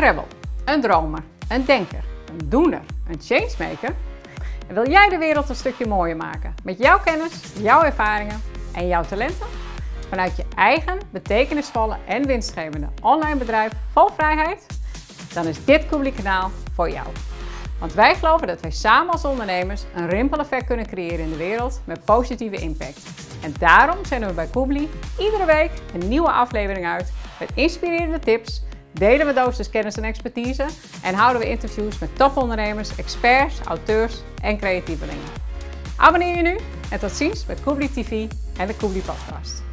een rebel, een dromer, een denker, een doener, een changemaker? En wil jij de wereld een stukje mooier maken met jouw kennis, jouw ervaringen en jouw talenten? Vanuit je eigen betekenisvolle en winstgevende online bedrijf vol vrijheid? Dan is dit Koebli kanaal voor jou. Want wij geloven dat wij samen als ondernemers een rimpeleffect kunnen creëren in de wereld met positieve impact. En daarom zenden we bij Koebli iedere week een nieuwe aflevering uit met inspirerende tips, delen we dosis kennis en expertise en houden we interviews met topondernemers, experts, auteurs en creatievelingen. Abonneer je nu en tot ziens bij Koebli TV en de Koebli Podcast.